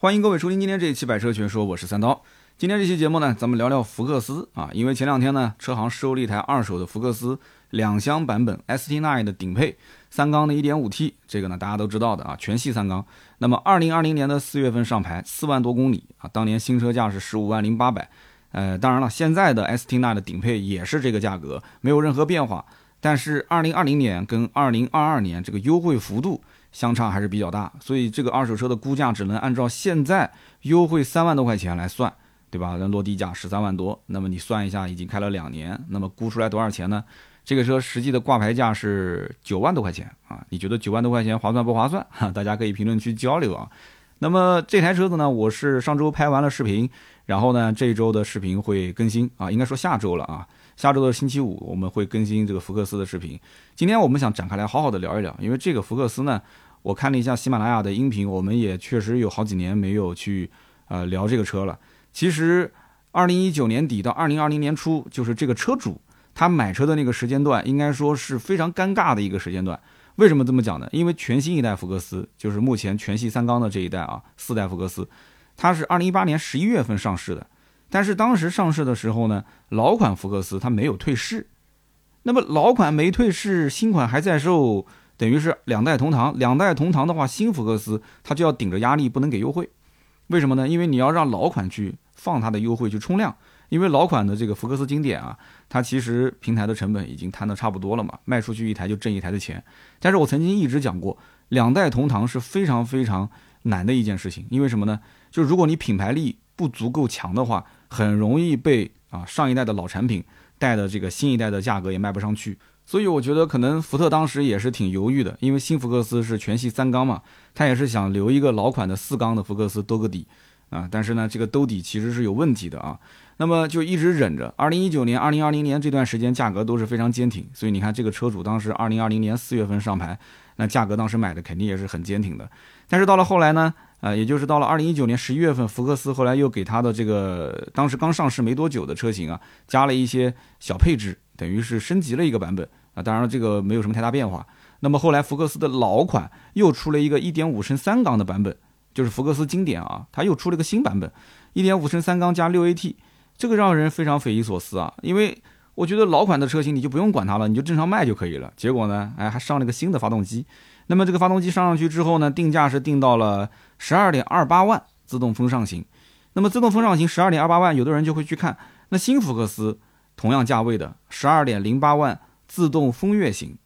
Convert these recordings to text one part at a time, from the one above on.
欢迎各位收听今天这一期《百车全说》，我是三刀。今天这期节目呢，咱们聊聊福克斯啊，因为前两天呢，车行收了一台二手的福克斯两厢版本 ST9 的顶配三缸的 1.5T，这个呢大家都知道的啊，全系三缸。那么2020年的四月份上牌，四万多公里啊，当年新车价是十五万零八百。呃，当然了，现在的 ST9 的顶配也是这个价格，没有任何变化。但是2020年跟2022年这个优惠幅度。相差还是比较大，所以这个二手车的估价只能按照现在优惠三万多块钱来算，对吧？那落地价十三万多，那么你算一下，已经开了两年，那么估出来多少钱呢？这个车实际的挂牌价是九万多块钱啊，你觉得九万多块钱划算不划算？哈，大家可以评论区交流啊。那么这台车子呢，我是上周拍完了视频，然后呢这周的视频会更新啊，应该说下周了啊。下周的星期五我们会更新这个福克斯的视频。今天我们想展开来好好的聊一聊，因为这个福克斯呢，我看了一下喜马拉雅的音频，我们也确实有好几年没有去呃聊这个车了。其实，二零一九年底到二零二零年初，就是这个车主他买车的那个时间段，应该说是非常尴尬的一个时间段。为什么这么讲呢？因为全新一代福克斯，就是目前全系三缸的这一代啊，四代福克斯，它是二零一八年十一月份上市的。但是当时上市的时候呢，老款福克斯它没有退市，那么老款没退市，新款还在售，等于是两代同堂。两代同堂的话，新福克斯它就要顶着压力，不能给优惠。为什么呢？因为你要让老款去放它的优惠去冲量，因为老款的这个福克斯经典啊，它其实平台的成本已经摊得差不多了嘛，卖出去一台就挣一台的钱。但是我曾经一直讲过，两代同堂是非常非常难的一件事情，因为什么呢？就如果你品牌力不足够强的话。很容易被啊上一代的老产品带的这个新一代的价格也卖不上去，所以我觉得可能福特当时也是挺犹豫的，因为新福克斯是全系三缸嘛，他也是想留一个老款的四缸的福克斯兜个底啊，但是呢这个兜底其实是有问题的啊，那么就一直忍着，二零一九年、二零二零年这段时间价格都是非常坚挺，所以你看这个车主当时二零二零年四月份上牌，那价格当时买的肯定也是很坚挺的，但是到了后来呢？啊，也就是到了二零一九年十一月份，福克斯后来又给它的这个当时刚上市没多久的车型啊，加了一些小配置，等于是升级了一个版本啊。当然了，这个没有什么太大变化。那么后来福克斯的老款又出了一个一点五升三缸的版本，就是福克斯经典啊，它又出了个新版本，一点五升三缸加六 AT，这个让人非常匪夷所思啊。因为我觉得老款的车型你就不用管它了，你就正常卖就可以了。结果呢，哎，还上了个新的发动机。那么这个发动机上上去之后呢，定价是定到了十二点二八万自动风尚型。那么自动风尚型十二点二八万，有的人就会去看那新福克斯同样价位的十二点零八万自动风悦型。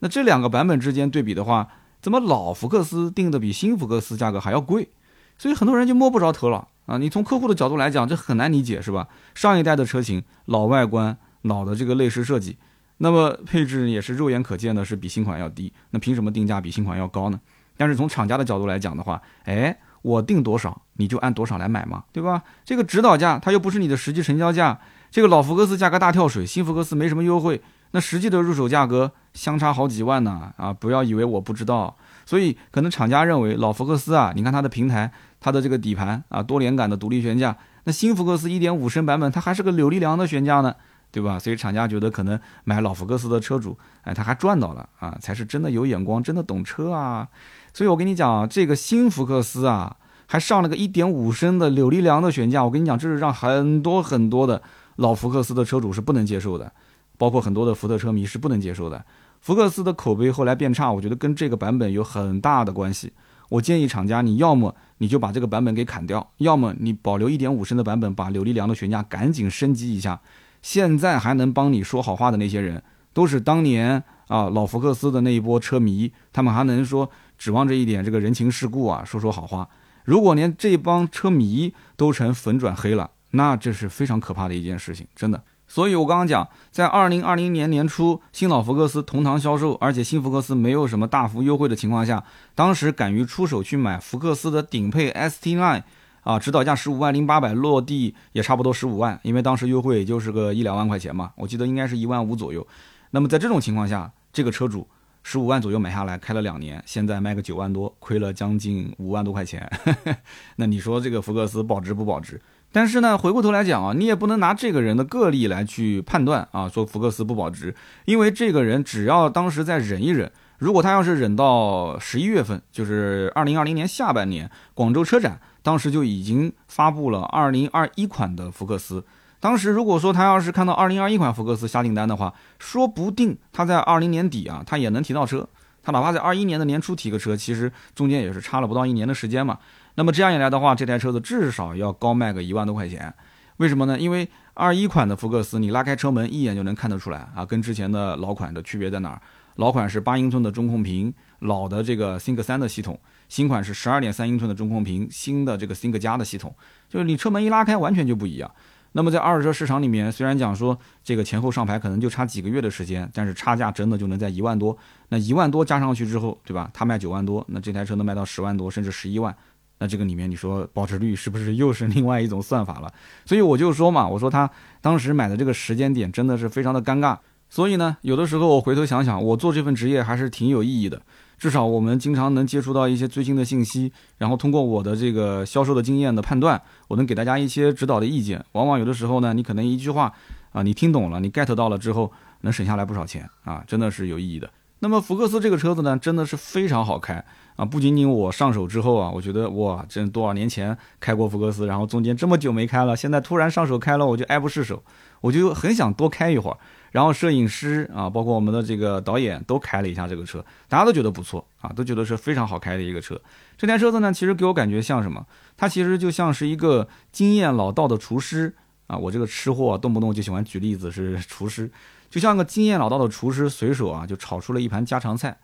那这两个版本之间对比的话，怎么老福克斯定的比新福克斯价格还要贵？所以很多人就摸不着头脑啊！你从客户的角度来讲，这很难理解是吧？上一代的车型老外观、老的这个内饰设计。那么配置也是肉眼可见的，是比新款要低。那凭什么定价比新款要高呢？但是从厂家的角度来讲的话，哎，我定多少你就按多少来买嘛，对吧？这个指导价它又不是你的实际成交价。这个老福克斯价格大跳水，新福克斯没什么优惠，那实际的入手价格相差好几万呢啊！不要以为我不知道。所以可能厂家认为老福克斯啊，你看它的平台，它的这个底盘啊，多连杆的独立悬架，那新福克斯1.5升版本它还是个扭力梁的悬架呢。对吧？所以厂家觉得可能买老福克斯的车主，哎，他还赚到了啊，才是真的有眼光，真的懂车啊。所以我跟你讲，这个新福克斯啊，还上了个1.5升的扭力梁的悬架，我跟你讲，这是让很多很多的老福克斯的车主是不能接受的，包括很多的福特车迷是不能接受的。福克斯的口碑后来变差，我觉得跟这个版本有很大的关系。我建议厂家，你要么你就把这个版本给砍掉，要么你保留1.5升的版本，把扭力梁的悬架赶紧升级一下。现在还能帮你说好话的那些人，都是当年啊老福克斯的那一波车迷，他们还能说指望着一点这个人情世故啊说说好话。如果连这帮车迷都成粉转黑了，那这是非常可怕的一件事情，真的。所以我刚刚讲，在二零二零年年初新老福克斯同堂销售，而且新福克斯没有什么大幅优惠的情况下，当时敢于出手去买福克斯的顶配 ST Line。啊，指导价十五万零八百，落地也差不多十五万，因为当时优惠也就是个一两万块钱嘛，我记得应该是一万五左右。那么在这种情况下，这个车主十五万左右买下来，开了两年，现在卖个九万多，亏了将近五万多块钱。那你说这个福克斯保值不保值？但是呢，回过头来讲啊，你也不能拿这个人的个例来去判断啊，说福克斯不保值，因为这个人只要当时再忍一忍，如果他要是忍到十一月份，就是二零二零年下半年广州车展。当时就已经发布了2021款的福克斯。当时如果说他要是看到2021款福克斯下订单的话，说不定他在20年底啊，他也能提到车。他哪怕在21年的年初提个车，其实中间也是差了不到一年的时间嘛。那么这样一来的话，这台车子至少要高卖个一万多块钱。为什么呢？因为21款的福克斯，你拉开车门一眼就能看得出来啊，跟之前的老款的区别在哪儿？老款是八英寸的中控屏，老的这个 Think 三的系统；新款是十二点三英寸的中控屏，新的这个 Think 加的系统。就是你车门一拉开，完全就不一样。那么在二手车市场里面，虽然讲说这个前后上牌可能就差几个月的时间，但是差价真的就能在一万多。那一万多加上去之后，对吧？他卖九万多，那这台车能卖到十万多，甚至十一万。那这个里面你说保值率是不是又是另外一种算法了？所以我就说嘛，我说他当时买的这个时间点真的是非常的尴尬。所以呢，有的时候我回头想想，我做这份职业还是挺有意义的。至少我们经常能接触到一些最新的信息，然后通过我的这个销售的经验的判断，我能给大家一些指导的意见。往往有的时候呢，你可能一句话啊，你听懂了，你 get 到了之后，能省下来不少钱啊，真的是有意义的。那么福克斯这个车子呢，真的是非常好开啊！不仅仅我上手之后啊，我觉得哇，这多少年前开过福克斯，然后中间这么久没开了，现在突然上手开了，我就爱不释手，我就很想多开一会儿。然后摄影师啊，包括我们的这个导演都开了一下这个车，大家都觉得不错啊，都觉得是非常好开的一个车。这台车子呢，其实给我感觉像什么？它其实就像是一个经验老道的厨师啊。我这个吃货动不动就喜欢举例子，是厨师，就像个经验老道的厨师，随手啊就炒出了一盘家常菜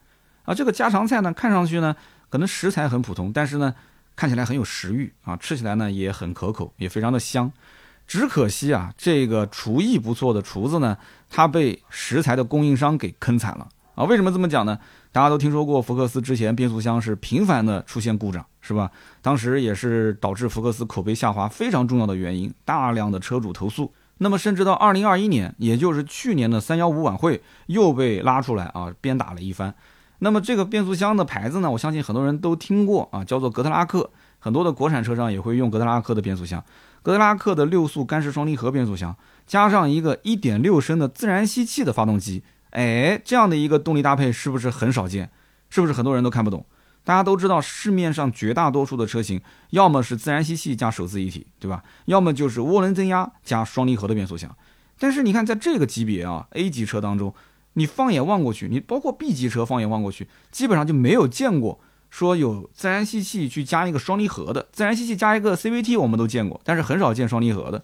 啊。这个家常菜呢，看上去呢可能食材很普通，但是呢看起来很有食欲啊，吃起来呢也很可口，也非常的香。只可惜啊，这个厨艺不错的厨子呢，他被食材的供应商给坑惨了啊！为什么这么讲呢？大家都听说过福克斯之前变速箱是频繁的出现故障，是吧？当时也是导致福克斯口碑下滑非常重要的原因，大量的车主投诉。那么甚至到二零二一年，也就是去年的三幺五晚会，又被拉出来啊，鞭打了一番。那么这个变速箱的牌子呢，我相信很多人都听过啊，叫做格特拉克，很多的国产车上也会用格特拉克的变速箱。格特拉克的六速干式双离合变速箱，加上一个1.6升的自然吸气的发动机，哎，这样的一个动力搭配是不是很少见？是不是很多人都看不懂？大家都知道，市面上绝大多数的车型，要么是自然吸气加手自一体，对吧？要么就是涡轮增压加双离合的变速箱。但是你看，在这个级别啊，A 级车当中，你放眼望过去，你包括 B 级车放眼望过去，基本上就没有见过。说有自然吸气去加一个双离合的，自然吸气加一个 CVT 我们都见过，但是很少见双离合的。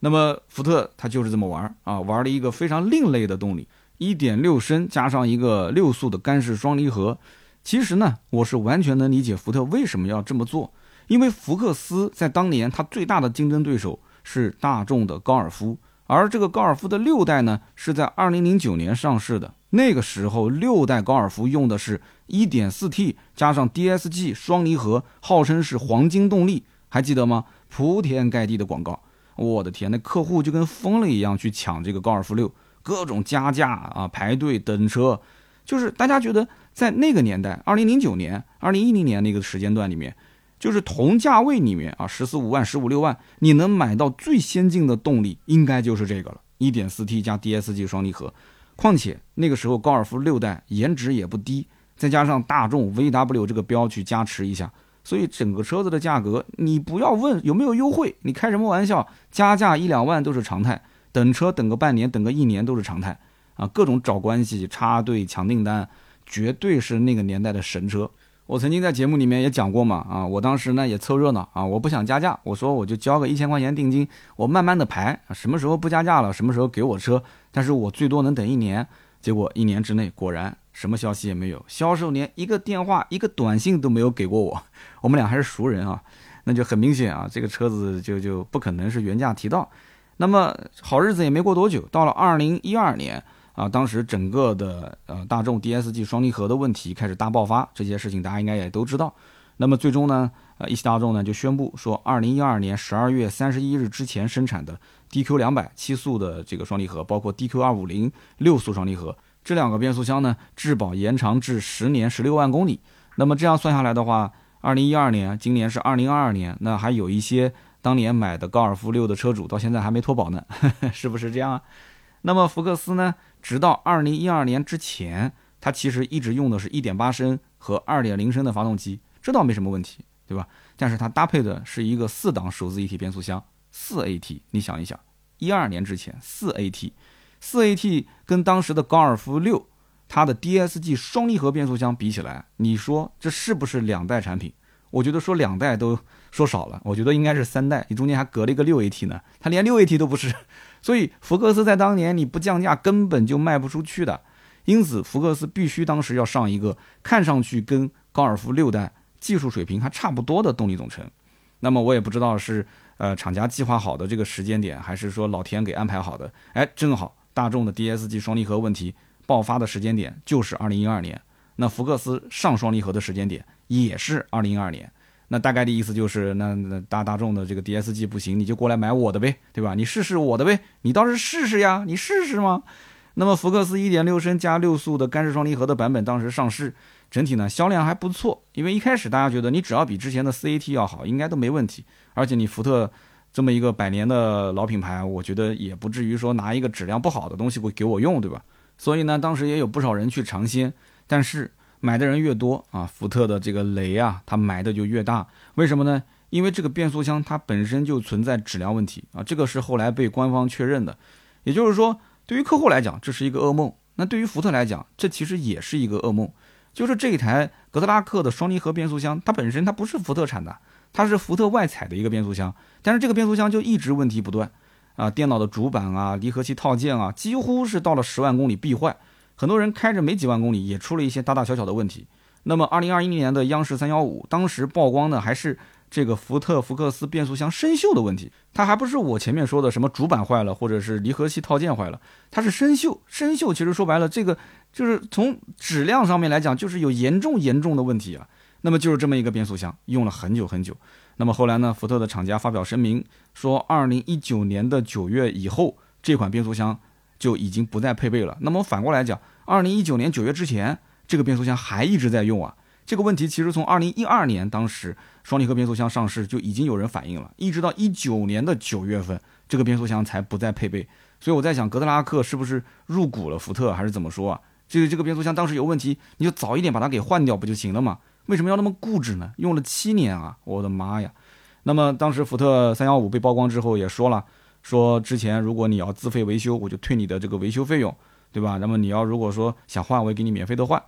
那么福特它就是这么玩啊，玩了一个非常另类的动力，一点六升加上一个六速的干式双离合。其实呢，我是完全能理解福特为什么要这么做，因为福克斯在当年它最大的竞争对手是大众的高尔夫，而这个高尔夫的六代呢是在二零零九年上市的。那个时候，六代高尔夫用的是 1.4T 加上 DSG 双离合，号称是黄金动力，还记得吗？铺天盖地的广告，我的天，那客户就跟疯了一样去抢这个高尔夫六，各种加价啊，排队等车，就是大家觉得在那个年代，2009年、2010年那个时间段里面，就是同价位里面啊，十四五万、十五六万，你能买到最先进的动力，应该就是这个了，1.4T 加 DSG 双离合。况且那个时候高尔夫六代颜值也不低，再加上大众 VW 这个标去加持一下，所以整个车子的价格你不要问有没有优惠，你开什么玩笑？加价一两万都是常态，等车等个半年、等个一年都是常态啊！各种找关系、插队、抢订单，绝对是那个年代的神车。我曾经在节目里面也讲过嘛，啊，我当时呢也凑热闹啊，我不想加价，我说我就交个一千块钱定金，我慢慢的排，什么时候不加价了，什么时候给我车，但是我最多能等一年。结果一年之内果然什么消息也没有，销售连一个电话、一个短信都没有给过我。我们俩还是熟人啊，那就很明显啊，这个车子就就不可能是原价提到。那么好日子也没过多久，到了二零一二年。啊，当时整个的呃大众 DSG 双离合的问题开始大爆发，这些事情大家应该也都知道。那么最终呢，呃一汽大众呢就宣布说，二零一二年十二月三十一日之前生产的 DQ 两百七速的这个双离合，包括 DQ 二五零六速双离合这两个变速箱呢，质保延长至十年十六万公里。那么这样算下来的话，二零一二年，今年是二零二二年，那还有一些当年买的高尔夫六的车主到现在还没脱保呢，是不是这样啊？那么福克斯呢？直到二零一二年之前，它其实一直用的是一点八升和二点零升的发动机，这倒没什么问题。对吧？但是它搭配的是一个四档手自一体变速箱，四 AT。你想一想，一二年之前四 AT，四 AT 跟当时的高尔夫六它的 DSG 双离合变速箱比起来，你说这是不是两代产品？我觉得说两代都说少了，我觉得应该是三代，你中间还隔了一个六 AT 呢，它连六 AT 都不是，所以福克斯在当年你不降价根本就卖不出去的，因此福克斯必须当时要上一个看上去跟高尔夫六代技术水平还差不多的动力总成。那么我也不知道是呃厂家计划好的这个时间点，还是说老天给安排好的，哎，正好大众的 DSG 双离合问题爆发的时间点就是二零一二年，那福克斯上双离合的时间点。也是二零一二年，那大概的意思就是，那那大大众的这个 DSG 不行，你就过来买我的呗，对吧？你试试我的呗，你倒是试试呀，你试试吗？那么福克斯一点六升加六速的干式双离合的版本当时上市，整体呢销量还不错，因为一开始大家觉得你只要比之前的 CAT 要好，应该都没问题，而且你福特这么一个百年的老品牌，我觉得也不至于说拿一个质量不好的东西会给我用，对吧？所以呢，当时也有不少人去尝鲜，但是。买的人越多啊，福特的这个雷啊，它埋的就越大。为什么呢？因为这个变速箱它本身就存在质量问题啊，这个是后来被官方确认的。也就是说，对于客户来讲，这是一个噩梦；那对于福特来讲，这其实也是一个噩梦。就是这一台格特拉克的双离合变速箱，它本身它不是福特产的，它是福特外采的一个变速箱，但是这个变速箱就一直问题不断啊，电脑的主板啊、离合器套件啊，几乎是到了十万公里必坏。很多人开着没几万公里，也出了一些大大小小的问题。那么，二零二一年的央视三幺五，当时曝光的还是这个福特福克斯变速箱生锈的问题。它还不是我前面说的什么主板坏了，或者是离合器套件坏了，它是生锈。生锈其实说白了，这个就是从质量上面来讲，就是有严重严重的问题啊。那么就是这么一个变速箱，用了很久很久。那么后来呢，福特的厂家发表声明说，二零一九年的九月以后，这款变速箱。就已经不再配备了。那么反过来讲，二零一九年九月之前，这个变速箱还一直在用啊。这个问题其实从二零一二年当时双离合变速箱上市就已经有人反映了，一直到一九年的九月份，这个变速箱才不再配备。所以我在想，格特拉克是不是入股了福特，还是怎么说啊？这个这个变速箱当时有问题，你就早一点把它给换掉不就行了吗？为什么要那么固执呢？用了七年啊，我的妈呀！那么当时福特三幺五被曝光之后也说了。说之前如果你要自费维修，我就退你的这个维修费用，对吧？那么你要如果说想换，我也给你免费的换。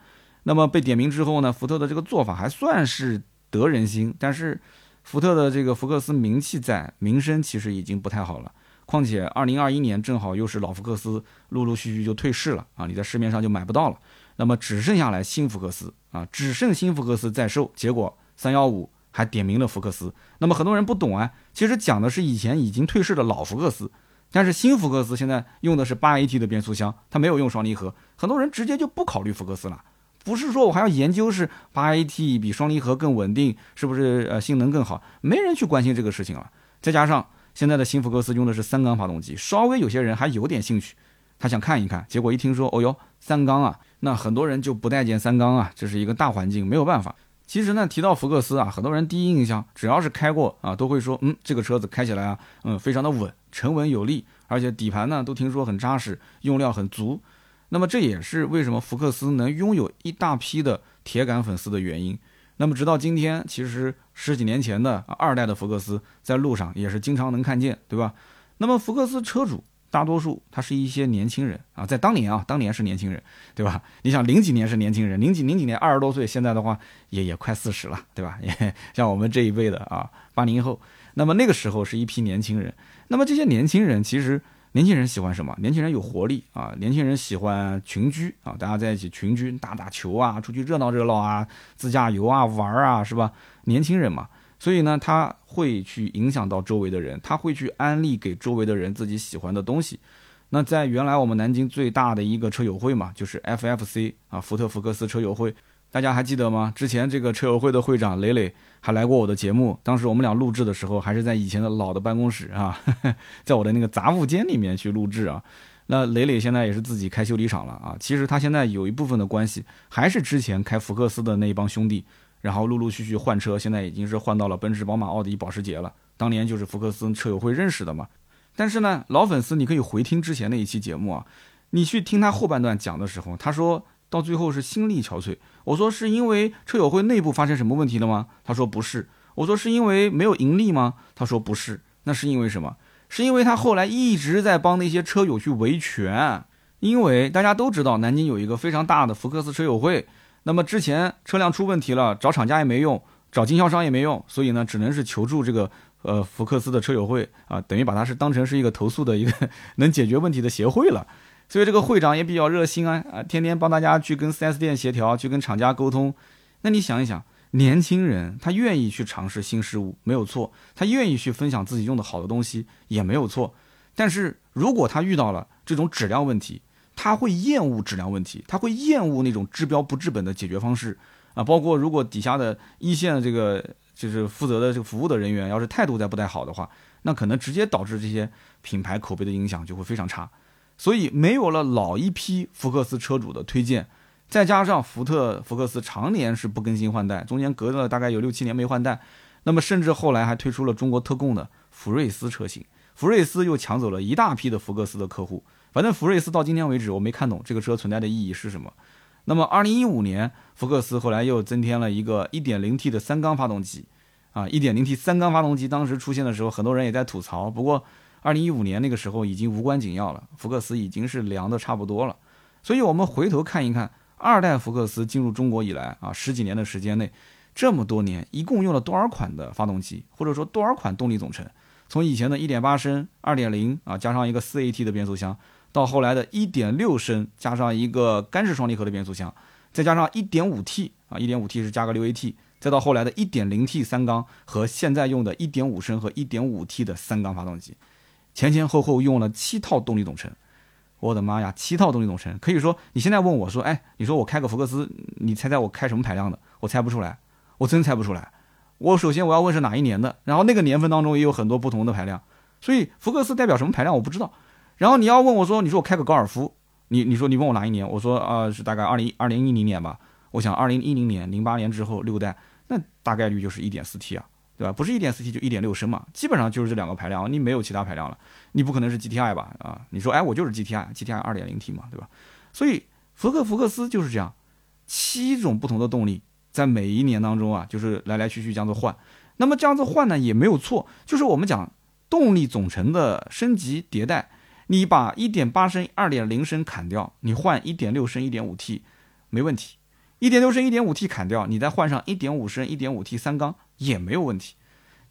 那么被点名之后呢，福特的这个做法还算是得人心，但是福特的这个福克斯名气在，名声其实已经不太好了。况且二零二一年正好又是老福克斯陆陆续续就退市了啊，你在市面上就买不到了。那么只剩下来新福克斯啊，只剩新福克斯在售。结果三幺五。还点名了福克斯，那么很多人不懂啊，其实讲的是以前已经退市的老福克斯，但是新福克斯现在用的是八 AT 的变速箱，它没有用双离合，很多人直接就不考虑福克斯了，不是说我还要研究是八 AT 比双离合更稳定，是不是呃性能更好，没人去关心这个事情了。再加上现在的新福克斯用的是三缸发动机，稍微有些人还有点兴趣，他想看一看，结果一听说哦哟三缸啊，那很多人就不待见三缸啊，这是一个大环境，没有办法。其实呢，提到福克斯啊，很多人第一印象只要是开过啊，都会说，嗯，这个车子开起来啊，嗯，非常的稳，沉稳有力，而且底盘呢都听说很扎实，用料很足。那么这也是为什么福克斯能拥有一大批的铁杆粉丝的原因。那么直到今天，其实十几年前的二代的福克斯在路上也是经常能看见，对吧？那么福克斯车主。大多数他是一些年轻人啊，在当年啊，当年是年轻人，对吧？你想零几年是年轻人，零几零几年二十多岁，现在的话也也快四十了，对吧？也像我们这一辈的啊，八零后，那么那个时候是一批年轻人。那么这些年轻人其实，年轻人喜欢什么？年轻人有活力啊，年轻人喜欢群居啊，大家在一起群居打打球啊，出去热闹热闹啊，自驾游啊，玩啊，是吧？年轻人嘛。所以呢，他会去影响到周围的人，他会去安利给周围的人自己喜欢的东西。那在原来我们南京最大的一个车友会嘛，就是 FFC 啊，福特福克斯车友会，大家还记得吗？之前这个车友会的会长磊磊还来过我的节目，当时我们俩录制的时候还是在以前的老的办公室啊，在我的那个杂物间里面去录制啊。那磊磊现在也是自己开修理厂了啊，其实他现在有一部分的关系还是之前开福克斯的那一帮兄弟。然后陆陆续续换车，现在已经是换到了奔驰、宝马、奥迪、保时捷了。当年就是福克斯车友会认识的嘛。但是呢，老粉丝你可以回听之前那一期节目啊，你去听他后半段讲的时候，他说到最后是心力憔悴。我说是因为车友会内部发生什么问题了吗？他说不是。我说是因为没有盈利吗？他说不是，那是因为什么？是因为他后来一直在帮那些车友去维权。因为大家都知道，南京有一个非常大的福克斯车友会，那么之前车辆出问题了，找厂家也没用，找经销商也没用，所以呢，只能是求助这个呃福克斯的车友会啊，等于把它是当成是一个投诉的一个能解决问题的协会了。所以这个会长也比较热心啊啊，天天帮大家去跟 4S 店协调，去跟厂家沟通。那你想一想，年轻人他愿意去尝试新事物没有错，他愿意去分享自己用的好的东西也没有错。但是如果他遇到了这种质量问题，他会厌恶质量问题，他会厌恶那种治标不治本的解决方式啊。包括如果底下的一线的这个就是负责的这个服务的人员，要是态度再不太好的话，那可能直接导致这些品牌口碑的影响就会非常差。所以没有了老一批福克斯车主的推荐，再加上福特福克斯常年是不更新换代，中间隔了大概有六七年没换代，那么甚至后来还推出了中国特供的福睿斯车型，福睿斯又抢走了一大批的福克斯的客户。反正福睿斯到今天为止我没看懂这个车存在的意义是什么。那么二零一五年福克斯后来又增添了一个一点零 T 的三缸发动机，啊，一点零 T 三缸发动机当时出现的时候，很多人也在吐槽，不过。二零一五年那个时候已经无关紧要了，福克斯已经是凉的差不多了，所以我们回头看一看二代福克斯进入中国以来啊十几年的时间内，这么多年一共用了多少款的发动机，或者说多少款动力总成？从以前的一点八升、二点零啊加上一个四 AT 的变速箱，到后来的一点六升加上一个干式双离合的变速箱，再加上一点五 T 啊一点五 T 是加个六 AT，再到后来的一点零 T 三缸和现在用的一点五升和一点五 T 的三缸发动机。前前后后用了七套动力总成，我的妈呀，七套动力总成，可以说你现在问我说，哎，你说我开个福克斯，你猜猜我开什么排量的？我猜不出来，我真猜不出来。我首先我要问是哪一年的，然后那个年份当中也有很多不同的排量，所以福克斯代表什么排量我不知道。然后你要问我说，你说我开个高尔夫，你你说你问我哪一年？我说啊是大概二零二零一零年吧。我想二零一零年零八年之后六代，那大概率就是一点四 T 啊。对吧？不是一点四 T 就一点六升嘛，基本上就是这两个排量，你没有其他排量了，你不可能是 GTI 吧？啊，你说哎，我就是 GTI，GTI 二点零 T 嘛，对吧？所以福克福克斯就是这样，七种不同的动力在每一年当中啊，就是来来去去这样子换。那么这样子换呢也没有错，就是我们讲动力总成的升级迭代，你把一点八升、二点零升砍掉，你换一点六升、一点五 T 没问题；一点六升、一点五 T 砍掉，你再换上一点五升、一点五 T 三缸。也没有问题，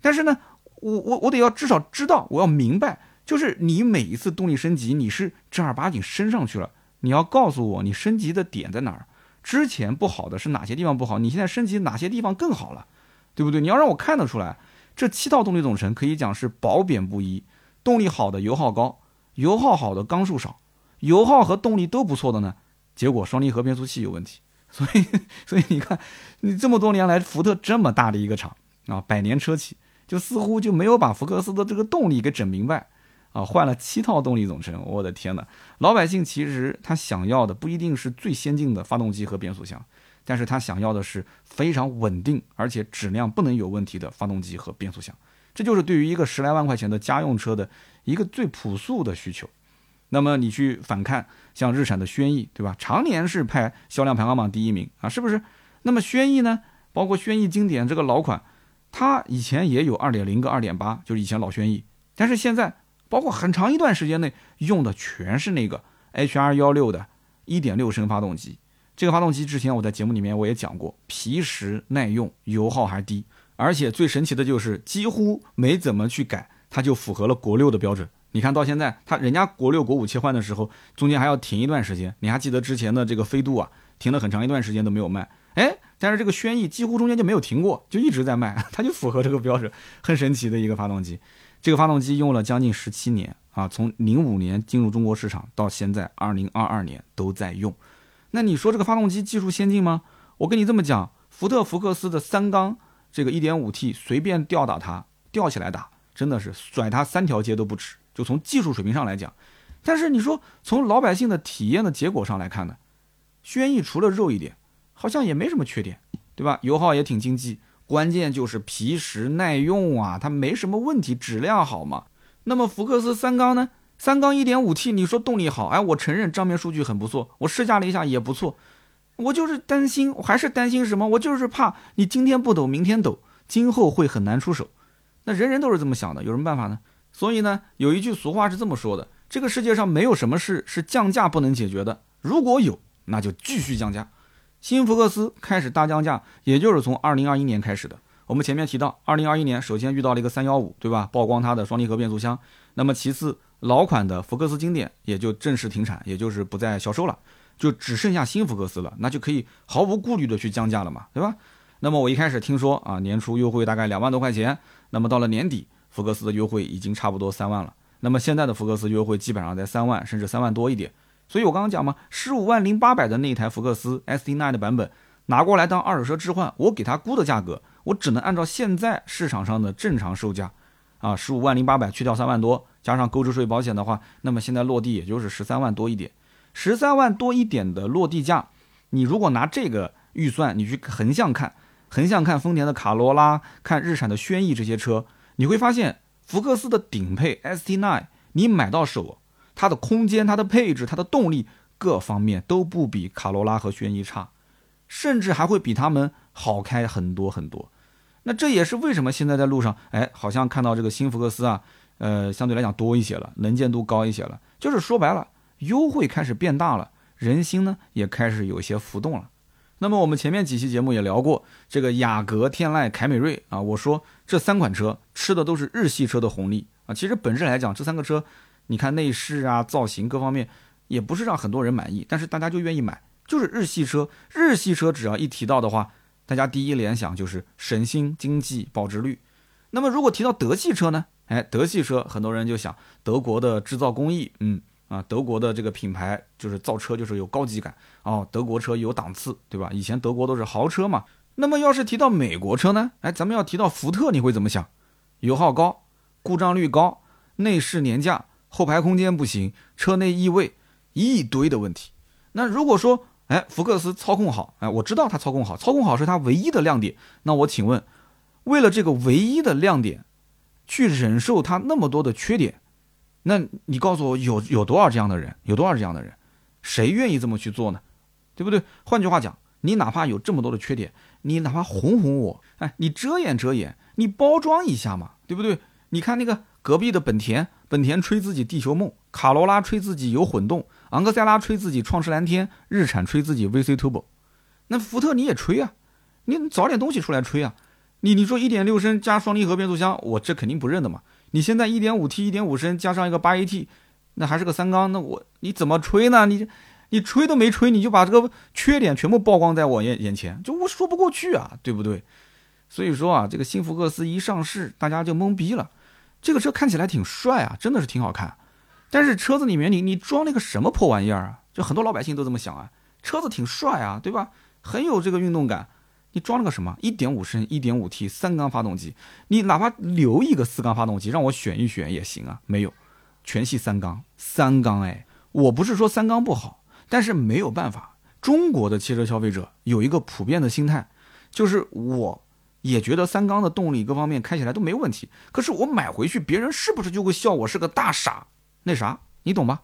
但是呢，我我我得要至少知道，我要明白，就是你每一次动力升级，你是正儿八经升上去了，你要告诉我你升级的点在哪儿，之前不好的是哪些地方不好，你现在升级哪些地方更好了，对不对？你要让我看得出来，这七套动力总成可以讲是褒贬不一，动力好的油耗高，油耗好的缸数少，油耗和动力都不错的呢，结果双离合变速器有问题。所以，所以你看，你这么多年来，福特这么大的一个厂啊，百年车企，就似乎就没有把福克斯的这个动力给整明白啊，换了七套动力总成，我的天哪！老百姓其实他想要的不一定是最先进的发动机和变速箱，但是他想要的是非常稳定而且质量不能有问题的发动机和变速箱，这就是对于一个十来万块钱的家用车的一个最朴素的需求。那么你去反看像日产的轩逸，对吧？常年是排销量排行榜第一名啊，是不是？那么轩逸呢？包括轩逸经典这个老款，它以前也有二点零跟二点八，就是以前老轩逸。但是现在，包括很长一段时间内用的全是那个 HR 幺六的一点六升发动机。这个发动机之前我在节目里面我也讲过，皮实耐用，油耗还低，而且最神奇的就是几乎没怎么去改，它就符合了国六的标准。你看到现在，他人家国六国五切换的时候，中间还要停一段时间。你还记得之前的这个飞度啊，停了很长一段时间都没有卖。哎，但是这个轩逸几乎中间就没有停过，就一直在卖，它就符合这个标准，很神奇的一个发动机。这个发动机用了将近十七年啊，从零五年进入中国市场到现在二零二二年都在用。那你说这个发动机技术先进吗？我跟你这么讲，福特福克斯的三缸这个一点五 T 随便吊打它，吊起来打，真的是甩它三条街都不止。就从技术水平上来讲，但是你说从老百姓的体验的结果上来看呢，轩逸除了肉一点，好像也没什么缺点，对吧？油耗也挺经济，关键就是皮实耐用啊，它没什么问题，质量好嘛。那么福克斯三缸呢？三缸一点五 T，你说动力好，哎，我承认账面数据很不错，我试驾了一下也不错，我就是担心，我还是担心什么？我就是怕你今天不抖，明天抖。今后会很难出手。那人人都是这么想的，有什么办法呢？所以呢，有一句俗话是这么说的：这个世界上没有什么事是降价不能解决的，如果有，那就继续降价。新福克斯开始大降价，也就是从二零二一年开始的。我们前面提到，二零二一年首先遇到了一个三幺五，对吧？曝光它的双离合变速箱。那么其次，老款的福克斯经典也就正式停产，也就是不再销售了，就只剩下新福克斯了，那就可以毫无顾虑的去降价了嘛，对吧？那么我一开始听说啊，年初优惠大概两万多块钱，那么到了年底，福克斯的优惠已经差不多三万了。那么现在的福克斯优惠基本上在三万，甚至三万多一点。所以我刚刚讲嘛，十五万零八百的那一台福克斯 ST Line 的版本拿过来当二手车置换，我给他估的价格。我只能按照现在市场上的正常售价，啊，十五万零八百去掉三万多，加上购置税保险的话，那么现在落地也就是十三万多一点。十三万多一点的落地价，你如果拿这个预算，你去横向看，横向看丰田的卡罗拉，看日产的轩逸这些车，你会发现福克斯的顶配 ST9，你买到手，它的空间、它的配置、它的动力各方面都不比卡罗拉和轩逸差，甚至还会比他们好开很多很多。那这也是为什么现在在路上，哎，好像看到这个新福克斯啊，呃，相对来讲多一些了，能见度高一些了。就是说白了，优惠开始变大了，人心呢也开始有些浮动了。那么我们前面几期节目也聊过这个雅阁、天籁、凯美瑞啊，我说这三款车吃的都是日系车的红利啊。其实本质来讲，这三个车，你看内饰啊、造型各方面，也不是让很多人满意，但是大家就愿意买，就是日系车。日系车只要一提到的话。大家第一联想就是省心、经济、保值率。那么如果提到德系车呢？哎，德系车很多人就想德国的制造工艺，嗯啊，德国的这个品牌就是造车就是有高级感哦，德国车有档次，对吧？以前德国都是豪车嘛。那么要是提到美国车呢？哎，咱们要提到福特，你会怎么想？油耗高，故障率高，内饰廉价，后排空间不行，车内异味，一堆的问题。那如果说，哎，福克斯操控好，哎，我知道它操控好，操控好是它唯一的亮点。那我请问，为了这个唯一的亮点，去忍受它那么多的缺点，那你告诉我有有多少这样的人？有多少这样的人？谁愿意这么去做呢？对不对？换句话讲，你哪怕有这么多的缺点，你哪怕哄哄我，哎，你遮掩遮掩，你包装一下嘛，对不对？你看那个隔壁的本田，本田吹自己地球梦，卡罗拉吹自己有混动。昂克赛拉吹自己创驰蓝天，日产吹自己 VC Turbo，那福特你也吹啊，你找点东西出来吹啊！你你说一点六升加双离合变速箱，我这肯定不认的嘛。你现在一点五 T、一点五升加上一个八 AT，那还是个三缸，那我你怎么吹呢？你你吹都没吹，你就把这个缺点全部曝光在我眼眼前，就我说不过去啊，对不对？所以说啊，这个新福克斯一上市，大家就懵逼了。这个车看起来挺帅啊，真的是挺好看。但是车子里面你你装了个什么破玩意儿啊？就很多老百姓都这么想啊，车子挺帅啊，对吧？很有这个运动感，你装了个什么？一点五升、一点五 T 三缸发动机，你哪怕留一个四缸发动机让我选一选也行啊。没有，全系三缸，三缸哎，我不是说三缸不好，但是没有办法，中国的汽车消费者有一个普遍的心态，就是我也觉得三缸的动力各方面开起来都没问题，可是我买回去，别人是不是就会笑我是个大傻？那啥，你懂吧？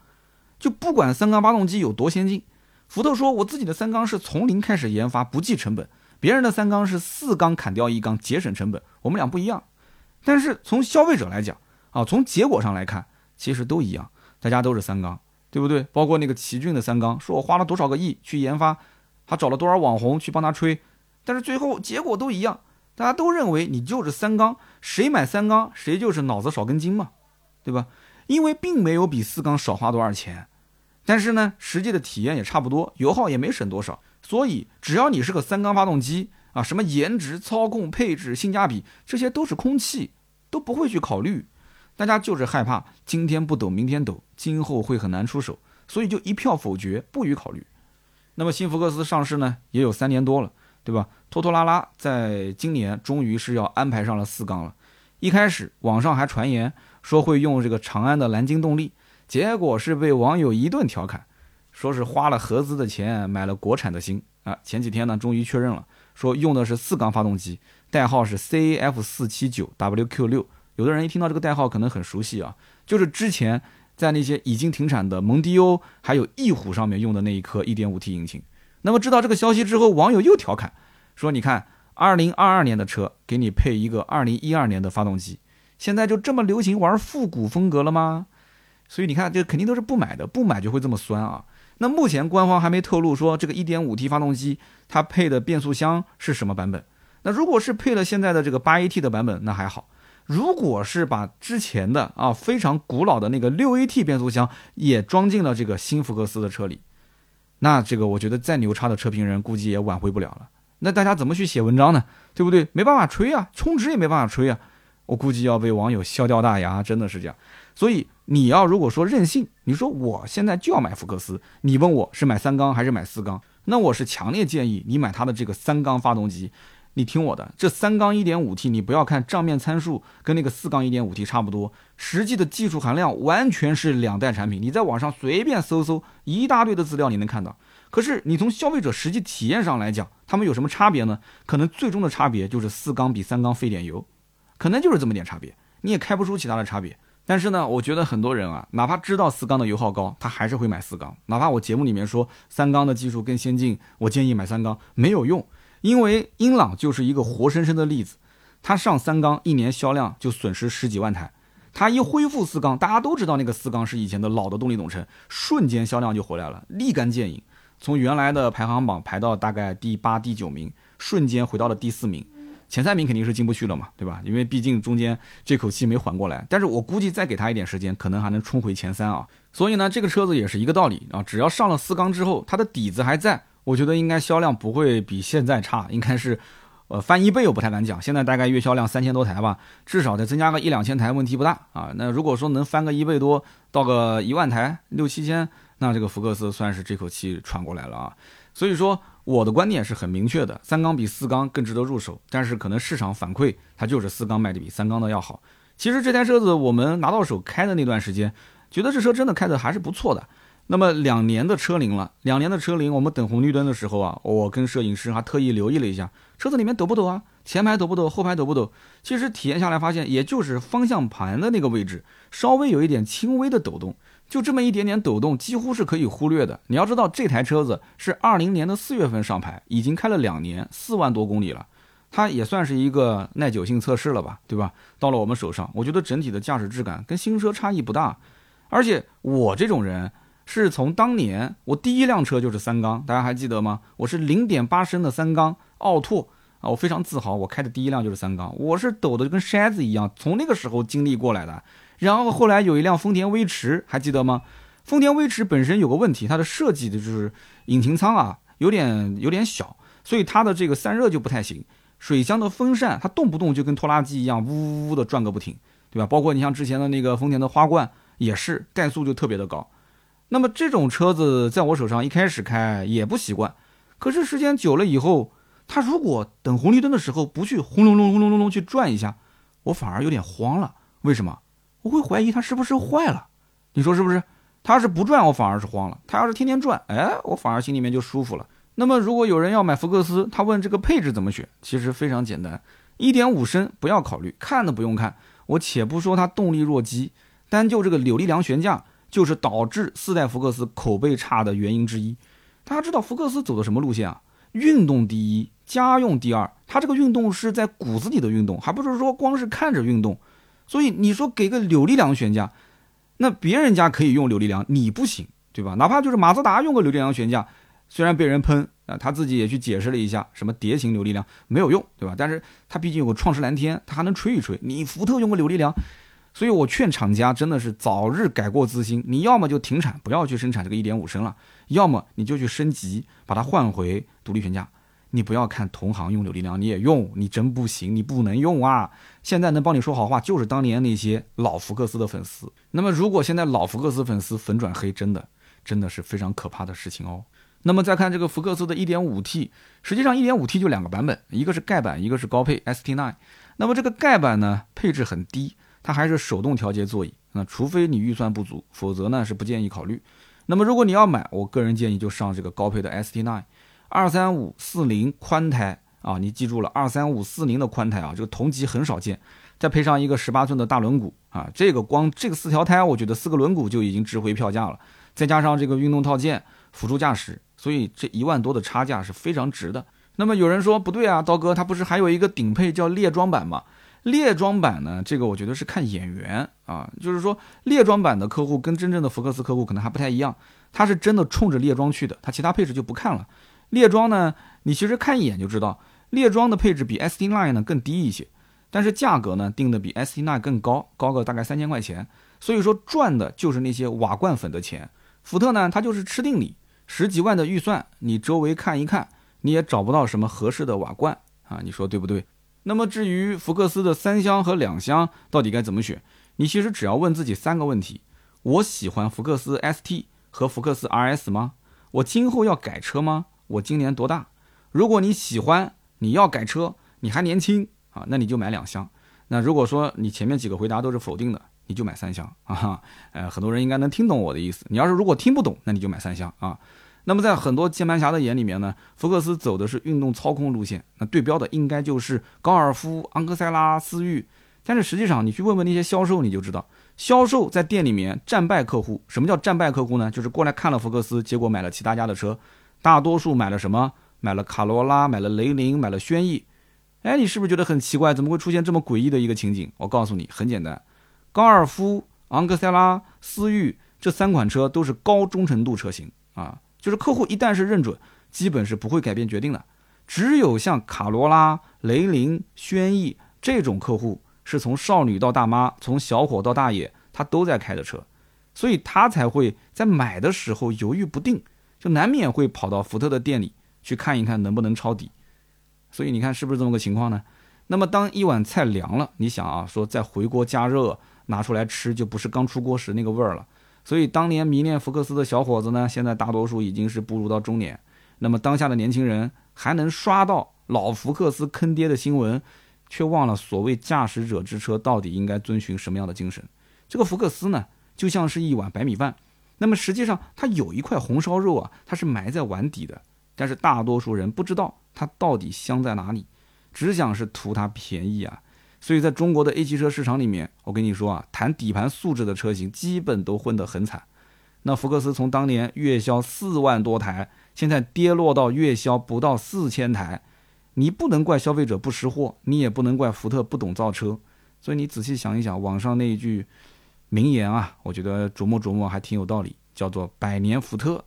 就不管三缸发动机有多先进，福特说我自己的三缸是从零开始研发，不计成本；别人的三缸是四缸砍掉一缸，节省成本。我们俩不一样，但是从消费者来讲啊，从结果上来看，其实都一样，大家都是三缸，对不对？包括那个奇骏的三缸，说我花了多少个亿去研发，还找了多少网红去帮他吹，但是最后结果都一样，大家都认为你就是三缸，谁买三缸谁就是脑子少根筋嘛，对吧？因为并没有比四缸少花多少钱，但是呢，实际的体验也差不多，油耗也没省多少，所以只要你是个三缸发动机啊，什么颜值、操控、配置、性价比，这些都是空气，都不会去考虑。大家就是害怕今天不抖，明天抖，今后会很难出手，所以就一票否决，不予考虑。那么新福克斯上市呢，也有三年多了，对吧？拖拖拉拉，在今年终于是要安排上了四缸了。一开始网上还传言。说会用这个长安的蓝鲸动力，结果是被网友一顿调侃，说是花了合资的钱买了国产的芯啊。前几天呢，终于确认了，说用的是四缸发动机，代号是 CAF 四七九 WQ 六。有的人一听到这个代号可能很熟悉啊，就是之前在那些已经停产的蒙迪欧还有翼虎上面用的那一颗 1.5T 引擎。那么知道这个消息之后，网友又调侃说：“你看。”二零二二年的车给你配一个二零一二年的发动机，现在就这么流行玩复古风格了吗？所以你看，这肯定都是不买的，不买就会这么酸啊。那目前官方还没透露说这个 1.5T 发动机它配的变速箱是什么版本。那如果是配了现在的这个 8AT 的版本，那还好；如果是把之前的啊非常古老的那个 6AT 变速箱也装进了这个新福克斯的车里，那这个我觉得再牛叉的车评人估计也挽回不了了。那大家怎么去写文章呢？对不对？没办法吹啊，充值也没办法吹啊。我估计要被网友笑掉大牙，真的是这样。所以你要如果说任性，你说我现在就要买福克斯，你问我是买三缸还是买四缸，那我是强烈建议你买它的这个三缸发动机。你听我的，这三缸 1.5T，你不要看账面参数跟那个四缸 1.5T 差不多，实际的技术含量完全是两代产品。你在网上随便搜搜，一大堆的资料你能看到。可是你从消费者实际体验上来讲，他们有什么差别呢？可能最终的差别就是四缸比三缸费点油，可能就是这么点差别，你也开不出其他的差别。但是呢，我觉得很多人啊，哪怕知道四缸的油耗高，他还是会买四缸。哪怕我节目里面说三缸的技术更先进，我建议买三缸没有用，因为英朗就是一个活生生的例子。它上三缸一年销量就损失十几万台，它一恢复四缸，大家都知道那个四缸是以前的老的动力总成，瞬间销量就回来了，立竿见影，从原来的排行榜排到大概第八、第九名，瞬间回到了第四名。前三名肯定是进不去了嘛，对吧？因为毕竟中间这口气没缓过来。但是我估计再给他一点时间，可能还能冲回前三啊。所以呢，这个车子也是一个道理啊。只要上了四缸之后，它的底子还在，我觉得应该销量不会比现在差，应该是，呃，翻一倍我不太敢讲。现在大概月销量三千多台吧，至少再增加个一两千台问题不大啊。那如果说能翻个一倍多，到个一万台六七千，那这个福克斯算是这口气喘过来了啊。所以说。我的观点是很明确的，三缸比四缸更值得入手，但是可能市场反馈它就是四缸卖的比三缸的要好。其实这台车子我们拿到手开的那段时间，觉得这车真的开的还是不错的。那么两年的车龄了，两年的车龄，我们等红绿灯的时候啊，我跟摄影师还特意留意了一下，车子里面抖不抖啊？前排抖不抖？后排抖不抖？其实体验下来发现，也就是方向盘的那个位置稍微有一点轻微的抖动。就这么一点点抖动，几乎是可以忽略的。你要知道，这台车子是二零年的四月份上牌，已经开了两年，四万多公里了，它也算是一个耐久性测试了吧，对吧？到了我们手上，我觉得整体的驾驶质感跟新车差异不大。而且我这种人是从当年我第一辆车就是三缸，大家还记得吗？我是零点八升的三缸奥拓啊，我非常自豪，我开的第一辆就是三缸，我是抖的跟筛子一样，从那个时候经历过来的。然后后来有一辆丰田威驰，还记得吗？丰田威驰本身有个问题，它的设计的就是引擎舱啊，有点有点小，所以它的这个散热就不太行。水箱的风扇它动不动就跟拖拉机一样，呜呜呜的转个不停，对吧？包括你像之前的那个丰田的花冠也是，怠速就特别的高。那么这种车子在我手上一开始开也不习惯，可是时间久了以后，它如果等红绿灯的时候不去轰隆隆轰隆隆隆去转一下，我反而有点慌了。为什么？我会怀疑它是不是坏了，你说是不是？它要是不转，我反而是慌了；它要是天天转，哎，我反而心里面就舒服了。那么，如果有人要买福克斯，他问这个配置怎么选，其实非常简单，一点五升不要考虑，看都不用看。我且不说它动力弱鸡，单就这个扭力梁悬架，就是导致四代福克斯口碑差的原因之一。大家知道福克斯走的什么路线啊？运动第一，家用第二。它这个运动是在骨子里的运动，还不是说光是看着运动。所以你说给个扭力梁悬架，那别人家可以用扭力梁，你不行，对吧？哪怕就是马自达用个扭力梁悬架，虽然被人喷啊，他自己也去解释了一下，什么碟形扭力梁没有用，对吧？但是他毕竟有个创世蓝天，他还能吹一吹。你福特用个扭力梁，所以我劝厂家真的是早日改过自新。你要么就停产，不要去生产这个一点五升了；要么你就去升级，把它换回独立悬架。你不要看同行用扭力梁，你也用，你真不行，你不能用啊！现在能帮你说好话，就是当年那些老福克斯的粉丝。那么，如果现在老福克斯粉丝粉转黑，真的，真的是非常可怕的事情哦。那么再看这个福克斯的 1.5T，实际上 1.5T 就两个版本，一个是盖版，一个是高配 ST9。那么这个盖版呢，配置很低，它还是手动调节座椅。那除非你预算不足，否则呢是不建议考虑。那么如果你要买，我个人建议就上这个高配的 ST9。二三五四零宽胎啊，你记住了，二三五四零的宽胎啊，这个同级很少见，再配上一个十八寸的大轮毂啊，这个光这个四条胎，我觉得四个轮毂就已经值回票价了，再加上这个运动套件辅助驾驶，所以这一万多的差价是非常值的。那么有人说不对啊，刀哥，它不是还有一个顶配叫猎装版吗？列装版呢，这个我觉得是看眼缘啊，就是说列装版的客户跟真正的福克斯客户可能还不太一样，他是真的冲着列装去的，他其他配置就不看了。猎装呢，你其实看一眼就知道，猎装的配置比 ST Line 呢更低一些，但是价格呢定的比 ST Line 更高，高个大概三千块钱，所以说赚的就是那些瓦罐粉的钱。福特呢，它就是吃定你十几万的预算，你周围看一看，你也找不到什么合适的瓦罐啊，你说对不对？那么至于福克斯的三厢和两厢到底该怎么选，你其实只要问自己三个问题：我喜欢福克斯 ST 和福克斯 RS 吗？我今后要改车吗？我今年多大？如果你喜欢，你要改车，你还年轻啊，那你就买两厢。那如果说你前面几个回答都是否定的，你就买三厢啊。呃，很多人应该能听懂我的意思。你要是如果听不懂，那你就买三厢啊。那么在很多键盘侠的眼里面呢，福克斯走的是运动操控路线，那对标的应该就是高尔夫、昂克赛拉、思域。但是实际上，你去问问那些销售，你就知道，销售在店里面战败客户。什么叫战败客户呢？就是过来看了福克斯，结果买了其他家的车，大多数买了什么？买了卡罗拉，买了雷凌，买了轩逸。哎，你是不是觉得很奇怪？怎么会出现这么诡异的一个情景？我告诉你，很简单，高尔夫、昂克赛拉、思域这三款车都是高忠诚度车型啊。就是客户一旦是认准，基本是不会改变决定的。只有像卡罗拉、雷凌、轩逸这种客户，是从少女到大妈，从小伙到大爷，他都在开的车，所以他才会在买的时候犹豫不定，就难免会跑到福特的店里去看一看能不能抄底。所以你看是不是这么个情况呢？那么当一碗菜凉了，你想啊，说再回锅加热拿出来吃，就不是刚出锅时那个味儿了。所以，当年迷恋福克斯的小伙子呢，现在大多数已经是步入到中年。那么，当下的年轻人还能刷到老福克斯坑爹的新闻，却忘了所谓驾驶者之车到底应该遵循什么样的精神。这个福克斯呢，就像是一碗白米饭。那么，实际上它有一块红烧肉啊，它是埋在碗底的。但是，大多数人不知道它到底香在哪里，只想是图它便宜啊。所以，在中国的 A 级车市场里面，我跟你说啊，谈底盘素质的车型基本都混得很惨。那福克斯从当年月销四万多台，现在跌落到月销不到四千台，你不能怪消费者不识货，你也不能怪福特不懂造车。所以你仔细想一想，网上那一句名言啊，我觉得琢磨琢磨还挺有道理，叫做“百年福特”。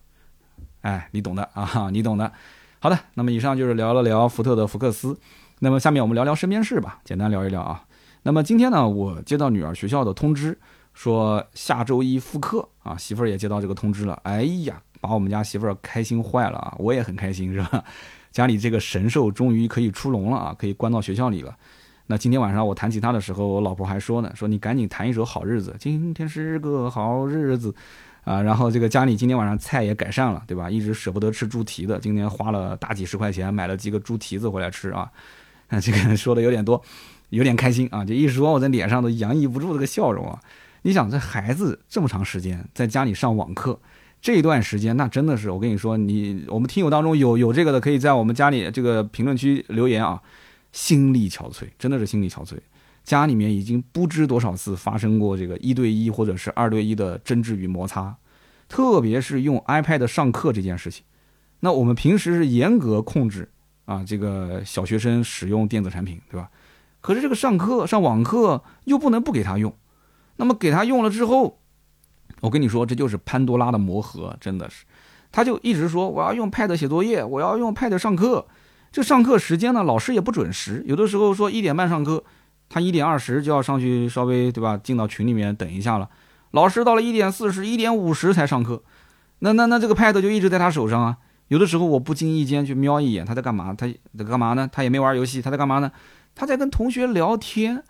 哎，你懂的啊，你懂的。好的，那么以上就是聊了聊福特的福克斯。那么下面我们聊聊身边事吧，简单聊一聊啊。那么今天呢，我接到女儿学校的通知，说下周一复课啊。媳妇儿也接到这个通知了，哎呀，把我们家媳妇儿开心坏了啊！我也很开心，是吧？家里这个神兽终于可以出笼了啊，可以关到学校里了。那今天晚上我弹吉他的时候，我老婆还说呢，说你赶紧弹一首好日子，今天是个好日子啊。然后这个家里今天晚上菜也改善了，对吧？一直舍不得吃猪蹄子，今天花了大几十块钱买了几个猪蹄子回来吃啊。啊，这个说的有点多，有点开心啊！就一说，我在脸上都洋溢不住这个笑容啊。你想，这孩子这么长时间在家里上网课，这段时间那真的是，我跟你说，你我们听友当中有有这个的，可以在我们家里这个评论区留言啊。心力憔悴，真的是心力憔悴。家里面已经不知多少次发生过这个一对一或者是二对一的争执与摩擦，特别是用 iPad 上课这件事情，那我们平时是严格控制。啊，这个小学生使用电子产品，对吧？可是这个上课上网课又不能不给他用，那么给他用了之后，我跟你说，这就是潘多拉的魔盒，真的是，他就一直说我要用 Pad 写作业，我要用 Pad 上课。这上课时间呢，老师也不准时，有的时候说一点半上课，他一点二十就要上去稍微对吧，进到群里面等一下了。老师到了一点四十、一点五十才上课，那那那这个 Pad 就一直在他手上啊。有的时候我不经意间去瞄一眼，他在干嘛？他在干嘛呢？他也没玩游戏，他在干嘛呢？他在跟同学聊天。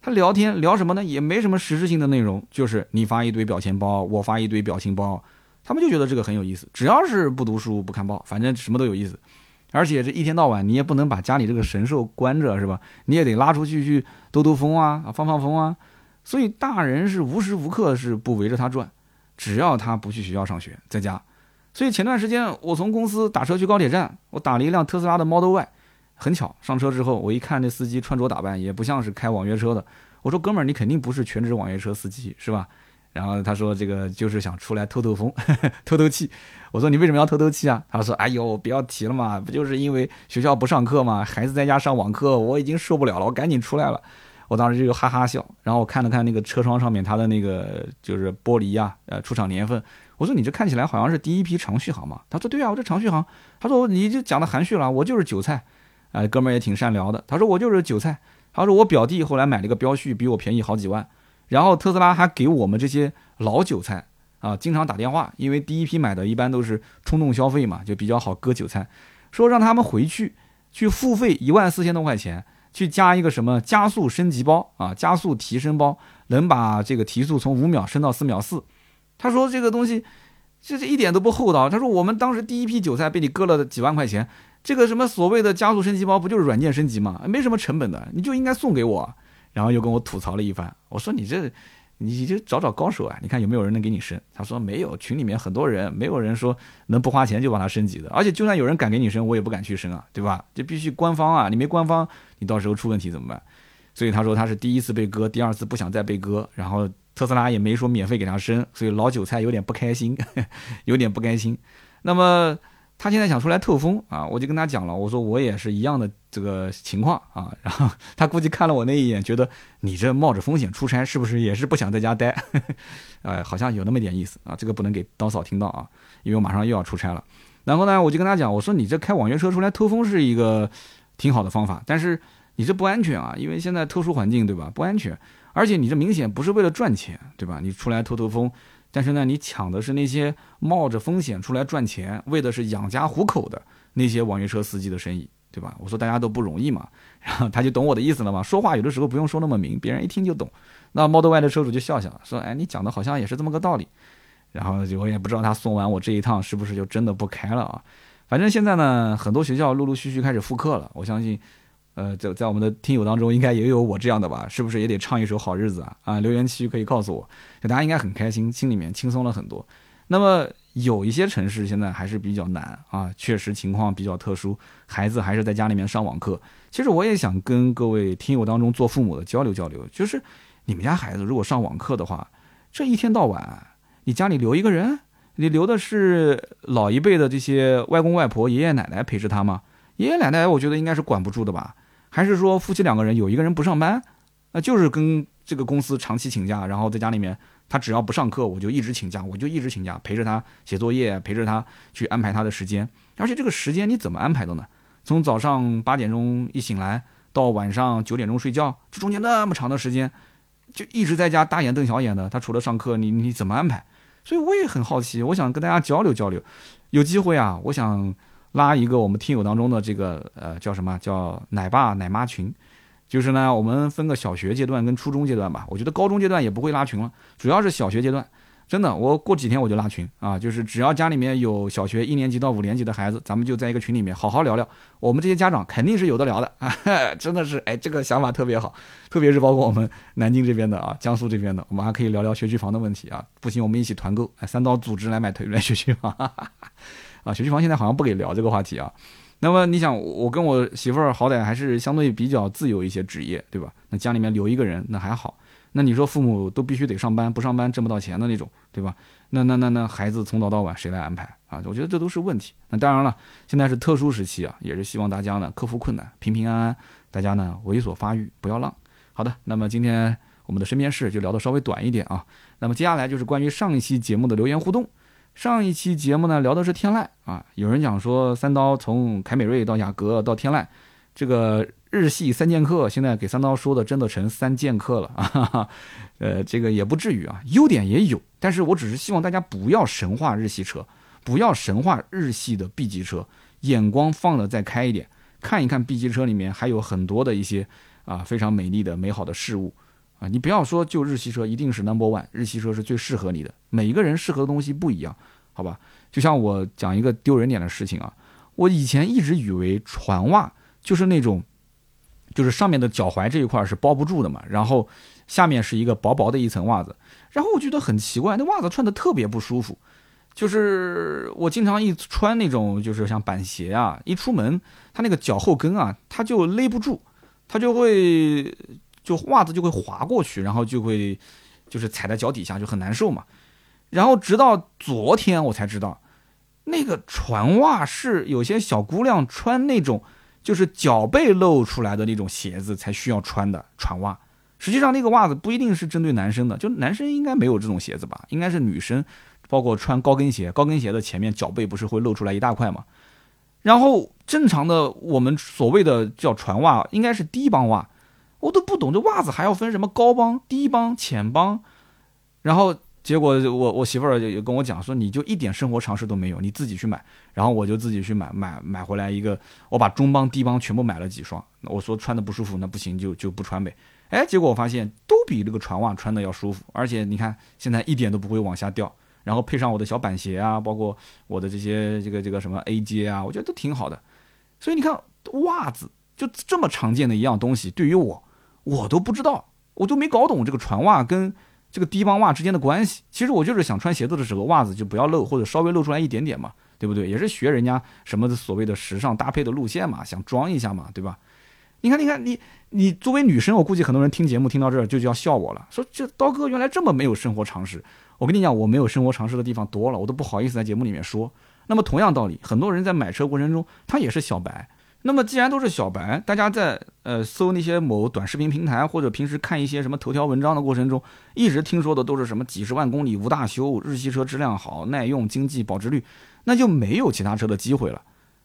他聊天聊什么呢？也没什么实质性的内容，就是你发一堆表情包，我发一堆表情包，他们就觉得这个很有意思。只要是不读书不看报，反正什么都有意思。而且这一天到晚，你也不能把家里这个神兽关着，是吧？你也得拉出去去兜兜风啊，放放风啊。所以大人是无时无刻是不围着他转，只要他不去学校上学，在家。所以前段时间我从公司打车去高铁站，我打了一辆特斯拉的 Model Y，很巧，上车之后我一看那司机穿着打扮也不像是开网约车的，我说哥们儿你肯定不是全职网约车司机是吧？然后他说这个就是想出来透透风、透透气。我说你为什么要透透气啊？他说哎呦不要提了嘛，不就是因为学校不上课嘛，孩子在家上网课，我已经受不了了，我赶紧出来了。我当时就哈哈笑，然后我看了看那个车窗上面他的那个就是玻璃呀，呃出厂年份。我说你这看起来好像是第一批长续航嘛？他说对啊，我这长续航。他说你就讲的含蓄了，我就是韭菜。哎，哥们儿也挺善良的。他说我就是韭菜。他说我表弟后来买了个标续，比我便宜好几万。然后特斯拉还给我们这些老韭菜啊，经常打电话，因为第一批买的一般都是冲动消费嘛，就比较好割韭菜。说让他们回去去付费一万四千多块钱，去加一个什么加速升级包啊，加速提升包，能把这个提速从五秒升到四秒四。他说这个东西就是一点都不厚道。他说我们当时第一批韭菜被你割了几万块钱。这个什么所谓的加速升级包不就是软件升级吗？没什么成本的，你就应该送给我。然后又跟我吐槽了一番。我说你这，你就找找高手啊，你看有没有人能给你升？他说没有，群里面很多人，没有人说能不花钱就把它升级的。而且就算有人敢给你升，我也不敢去升啊，对吧？就必须官方啊，你没官方，你到时候出问题怎么办？所以他说他是第一次被割，第二次不想再被割。然后特斯拉也没说免费给他升，所以老韭菜有点不开心，有点不开心。那么。他现在想出来透风啊，我就跟他讲了，我说我也是一样的这个情况啊，然后他估计看了我那一眼，觉得你这冒着风险出差是不是也是不想在家待？哎，好像有那么点意思啊，这个不能给刀嫂听到啊，因为我马上又要出差了。然后呢，我就跟他讲，我说你这开网约车出来透风是一个挺好的方法，但是你这不安全啊，因为现在特殊环境对吧？不安全，而且你这明显不是为了赚钱对吧？你出来透透风。但是呢，你抢的是那些冒着风险出来赚钱，为的是养家糊口的那些网约车司机的生意，对吧？我说大家都不容易嘛，然后他就懂我的意思了嘛。说话有的时候不用说那么明，别人一听就懂。那 Model Y 的车主就笑笑说：“哎，你讲的好像也是这么个道理。”然后就我也不知道他送完我这一趟是不是就真的不开了啊？反正现在呢，很多学校陆陆续续开始复课了，我相信。呃，在在我们的听友当中，应该也有我这样的吧？是不是也得唱一首好日子啊？啊，留言区可以告诉我，大家应该很开心，心里面轻松了很多。那么有一些城市现在还是比较难啊，确实情况比较特殊，孩子还是在家里面上网课。其实我也想跟各位听友当中做父母的交流交流，就是你们家孩子如果上网课的话，这一天到晚，你家里留一个人，你留的是老一辈的这些外公外婆、爷爷奶奶陪着他吗？爷爷奶奶，我觉得应该是管不住的吧。还是说夫妻两个人有一个人不上班，那就是跟这个公司长期请假，然后在家里面，他只要不上课，我就一直请假，我就一直请假，陪着他写作业，陪着他去安排他的时间。而且这个时间你怎么安排的呢？从早上八点钟一醒来到晚上九点钟睡觉，这中间那么长的时间，就一直在家大眼瞪小眼的。他除了上课，你你怎么安排？所以我也很好奇，我想跟大家交流交流。有机会啊，我想。拉一个我们听友当中的这个呃叫什么？叫奶爸奶妈群，就是呢我们分个小学阶段跟初中阶段吧，我觉得高中阶段也不会拉群了，主要是小学阶段，真的我过几天我就拉群啊，就是只要家里面有小学一年级到五年级的孩子，咱们就在一个群里面好好聊聊，我们这些家长肯定是有的聊的啊，真的是哎这个想法特别好，特别是包括我们南京这边的啊，江苏这边的，我们还可以聊聊学区房的问题啊，不行我们一起团购，哎三刀组织来买来学区房。啊，学区房现在好像不给聊这个话题啊。那么你想，我跟我媳妇儿好歹还是相对比较自由一些职业，对吧？那家里面留一个人那还好。那你说父母都必须得上班，不上班挣不到钱的那种，对吧？那那那那孩子从早到晚谁来安排啊？我觉得这都是问题。那当然了，现在是特殊时期啊，也是希望大家呢克服困难，平平安安，大家呢猥琐发育，不要浪。好的，那么今天我们的身边事就聊得稍微短一点啊。那么接下来就是关于上一期节目的留言互动。上一期节目呢聊的是天籁啊，有人讲说三刀从凯美瑞到雅阁到天籁，这个日系三剑客现在给三刀说的真的成三剑客了啊，呃，这个也不至于啊，优点也有，但是我只是希望大家不要神话日系车，不要神话日系的 B 级车，眼光放的再开一点，看一看 B 级车里面还有很多的一些啊非常美丽的美好的事物。你不要说就日系车一定是 number one，日系车是最适合你的。每一个人适合的东西不一样，好吧？就像我讲一个丢人点的事情啊，我以前一直以为船袜就是那种，就是上面的脚踝这一块是包不住的嘛，然后下面是一个薄薄的一层袜子，然后我觉得很奇怪，那袜子穿的特别不舒服，就是我经常一穿那种就是像板鞋啊，一出门它那个脚后跟啊，它就勒不住，它就会。就袜子就会滑过去，然后就会就是踩在脚底下就很难受嘛。然后直到昨天我才知道，那个船袜是有些小姑娘穿那种就是脚背露出来的那种鞋子才需要穿的船袜。实际上那个袜子不一定是针对男生的，就男生应该没有这种鞋子吧？应该是女生，包括穿高跟鞋，高跟鞋的前面脚背不是会露出来一大块吗？然后正常的我们所谓的叫船袜，应该是低帮袜，我都不懂这袜子还要分什么高帮、低帮、浅帮。然后结果我我媳妇儿也跟我讲说，你就一点生活常识都没有，你自己去买。然后我就自己去买买买回来一个，我把中帮、低帮全部买了几双。我说穿的不舒服，那不行就就不穿呗。哎，结果我发现都比这个船袜穿的要舒服，而且你看现在一点都不会往下掉。然后配上我的小板鞋啊，包括我的这些这个这个什么 AJ 啊，我觉得都挺好的。所以你看，袜子就这么常见的一样东西，对于我，我都不知道，我都没搞懂这个船袜跟这个低帮袜之间的关系。其实我就是想穿鞋子的时候，袜子就不要露，或者稍微露出来一点点嘛，对不对？也是学人家什么所谓的时尚搭配的路线嘛，想装一下嘛，对吧？你看，你看，你你作为女生，我估计很多人听节目听到这儿就就要笑我了，说这刀哥原来这么没有生活常识。我跟你讲，我没有生活常识的地方多了，我都不好意思在节目里面说。那么同样道理，很多人在买车过程中，他也是小白。那么既然都是小白，大家在呃搜那些某短视频平台或者平时看一些什么头条文章的过程中，一直听说的都是什么几十万公里无大修，日系车质量好、耐用、经济、保值率，那就没有其他车的机会了。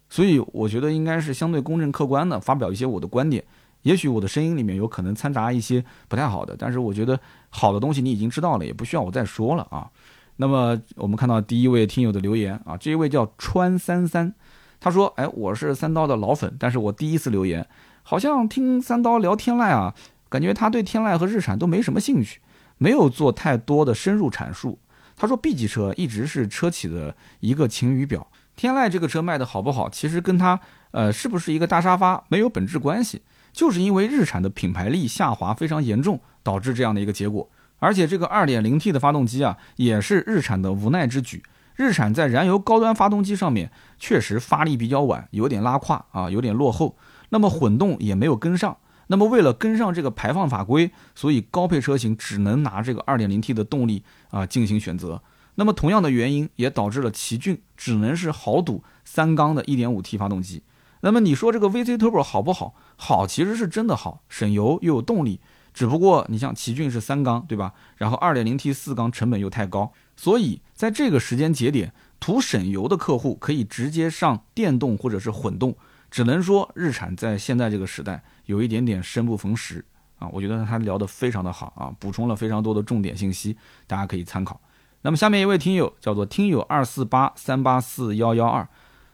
所以我觉得应该是相对公正客观的发表一些我的观点。也许我的声音里面有可能掺杂一些不太好的，但是我觉得好的东西你已经知道了，也不需要我再说了啊。那么我们看到第一位听友的留言啊，这一位叫川三三，他说：“哎，我是三刀的老粉，但是我第一次留言，好像听三刀聊天籁啊，感觉他对天籁和日产都没什么兴趣，没有做太多的深入阐述。他说 B 级车一直是车企的一个晴雨表，天籁这个车卖的好不好，其实跟他呃是不是一个大沙发没有本质关系。”就是因为日产的品牌力下滑非常严重，导致这样的一个结果。而且这个 2.0T 的发动机啊，也是日产的无奈之举。日产在燃油高端发动机上面确实发力比较晚，有点拉胯啊，有点落后。那么混动也没有跟上。那么为了跟上这个排放法规，所以高配车型只能拿这个 2.0T 的动力啊进行选择。那么同样的原因也导致了奇骏只能是豪赌三缸的 1.5T 发动机。那么你说这个 VC Turbo 好不好？好，其实是真的好，省油又有动力。只不过你像奇骏是三缸，对吧？然后 2.0T 四缸成本又太高，所以在这个时间节点，图省油的客户可以直接上电动或者是混动。只能说日产在现在这个时代有一点点生不逢时啊。我觉得他聊得非常的好啊，补充了非常多的重点信息，大家可以参考。那么下面一位听友叫做听友二四八三八四幺幺二。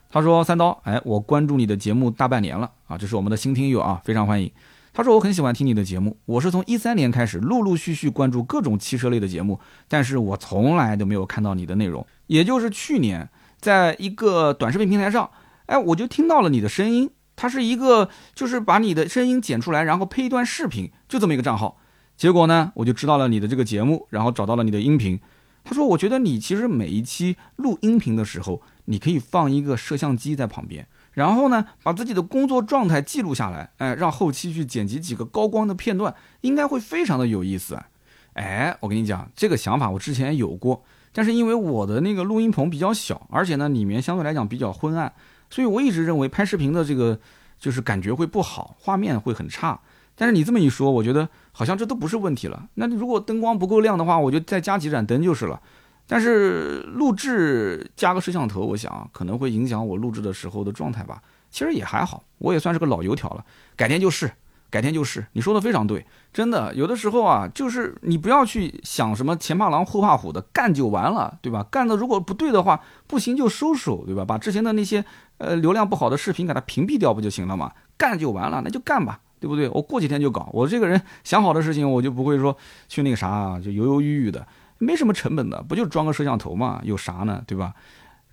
他说：“三刀，哎，我关注你的节目大半年了啊，这是我们的新听友啊，非常欢迎。”他说：“我很喜欢听你的节目，我是从一三年开始陆陆续续关注各种汽车类的节目，但是我从来都没有看到你的内容。也就是去年，在一个短视频平台上，哎，我就听到了你的声音，它是一个就是把你的声音剪出来，然后配一段视频，就这么一个账号。结果呢，我就知道了你的这个节目，然后找到了你的音频。他说：我觉得你其实每一期录音频的时候。”你可以放一个摄像机在旁边，然后呢，把自己的工作状态记录下来，哎，让后期去剪辑几个高光的片段，应该会非常的有意思。哎，我跟你讲，这个想法我之前有过，但是因为我的那个录音棚比较小，而且呢，里面相对来讲比较昏暗，所以我一直认为拍视频的这个就是感觉会不好，画面会很差。但是你这么一说，我觉得好像这都不是问题了。那如果灯光不够亮的话，我就再加几盏灯就是了。但是录制加个摄像头，我想可能会影响我录制的时候的状态吧。其实也还好，我也算是个老油条了。改天就试，改天就试。你说的非常对，真的，有的时候啊，就是你不要去想什么前怕狼后怕虎的，干就完了，对吧？干的如果不对的话，不行就收手，对吧？把之前的那些呃流量不好的视频给它屏蔽掉不就行了嘛？干就完了，那就干吧，对不对？我过几天就搞。我这个人想好的事情，我就不会说去那个啥，就犹犹豫豫的。没什么成本的，不就装个摄像头嘛？有啥呢？对吧？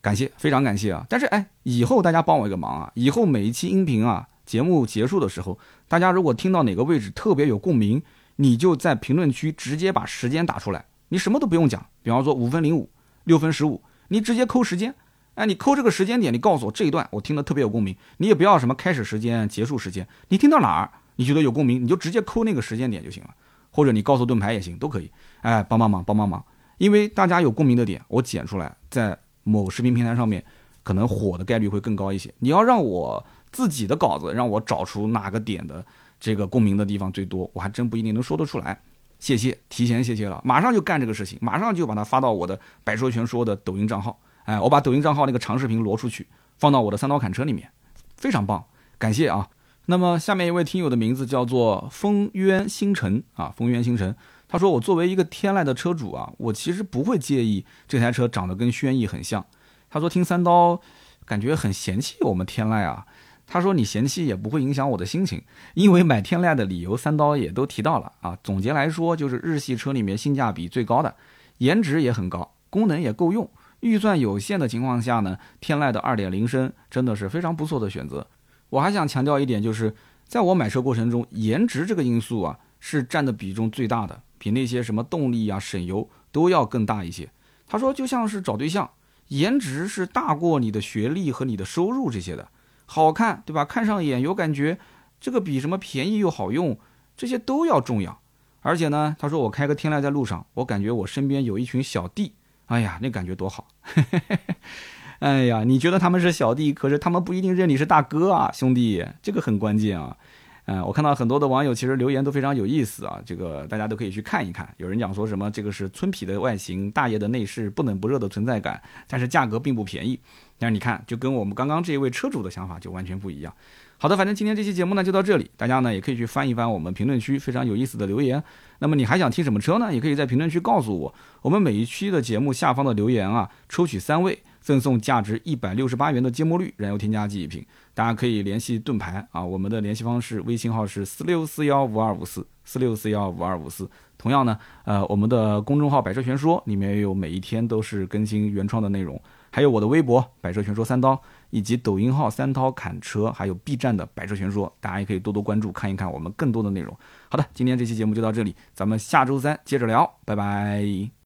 感谢，非常感谢啊！但是哎，以后大家帮我一个忙啊！以后每一期音频啊，节目结束的时候，大家如果听到哪个位置特别有共鸣，你就在评论区直接把时间打出来，你什么都不用讲，比方说五分零五、六分十五，你直接扣时间。哎，你扣这个时间点，你告诉我这一段我听得特别有共鸣。你也不要什么开始时间、结束时间，你听到哪儿你觉得有共鸣，你就直接扣那个时间点就行了。或者你告诉盾牌也行，都可以。哎，帮帮忙，帮帮忙，因为大家有共鸣的点，我剪出来，在某视频平台上面，可能火的概率会更高一些。你要让我自己的稿子，让我找出哪个点的这个共鸣的地方最多，我还真不一定能说得出来。谢谢，提前谢谢了，马上就干这个事情，马上就把它发到我的百说全说的抖音账号。哎，我把抖音账号那个长视频挪出去，放到我的三刀砍车里面，非常棒，感谢啊。那么下面一位听友的名字叫做风渊星辰啊，风渊星辰，他说我作为一个天籁的车主啊，我其实不会介意这台车长得跟轩逸很像。他说听三刀感觉很嫌弃我们天籁啊。他说你嫌弃也不会影响我的心情，因为买天籁的理由三刀也都提到了啊。总结来说就是日系车里面性价比最高的，颜值也很高，功能也够用，预算有限的情况下呢，天籁的2.0升真的是非常不错的选择。我还想强调一点，就是在我买车过程中，颜值这个因素啊是占的比重最大的，比那些什么动力啊、省油都要更大一些。他说，就像是找对象，颜值是大过你的学历和你的收入这些的，好看对吧？看上眼有感觉，这个比什么便宜又好用这些都要重要。而且呢，他说我开个天籁在路上，我感觉我身边有一群小弟，哎呀，那感觉多好。哎呀，你觉得他们是小弟，可是他们不一定认你是大哥啊，兄弟，这个很关键啊。嗯，我看到很多的网友其实留言都非常有意思啊，这个大家都可以去看一看。有人讲说什么这个是村痞的外形，大爷的内饰，不冷不热的存在感，但是价格并不便宜。但是你看，就跟我们刚刚这一位车主的想法就完全不一样。好的，反正今天这期节目呢就到这里，大家呢也可以去翻一翻我们评论区非常有意思的留言。那么你还想听什么车呢？也可以在评论区告诉我。我们每一期的节目下方的留言啊，抽取三位。赠送价值一百六十八元的芥末绿燃油添加剂一瓶，大家可以联系盾牌啊，我们的联系方式微信号是四六四幺五二五四四六四幺五二五四。同样呢，呃，我们的公众号百车全说里面也有每一天都是更新原创的内容，还有我的微博百车全说三刀，以及抖音号三刀砍车，还有 B 站的百车全说，大家也可以多多关注看一看我们更多的内容。好的，今天这期节目就到这里，咱们下周三接着聊，拜拜。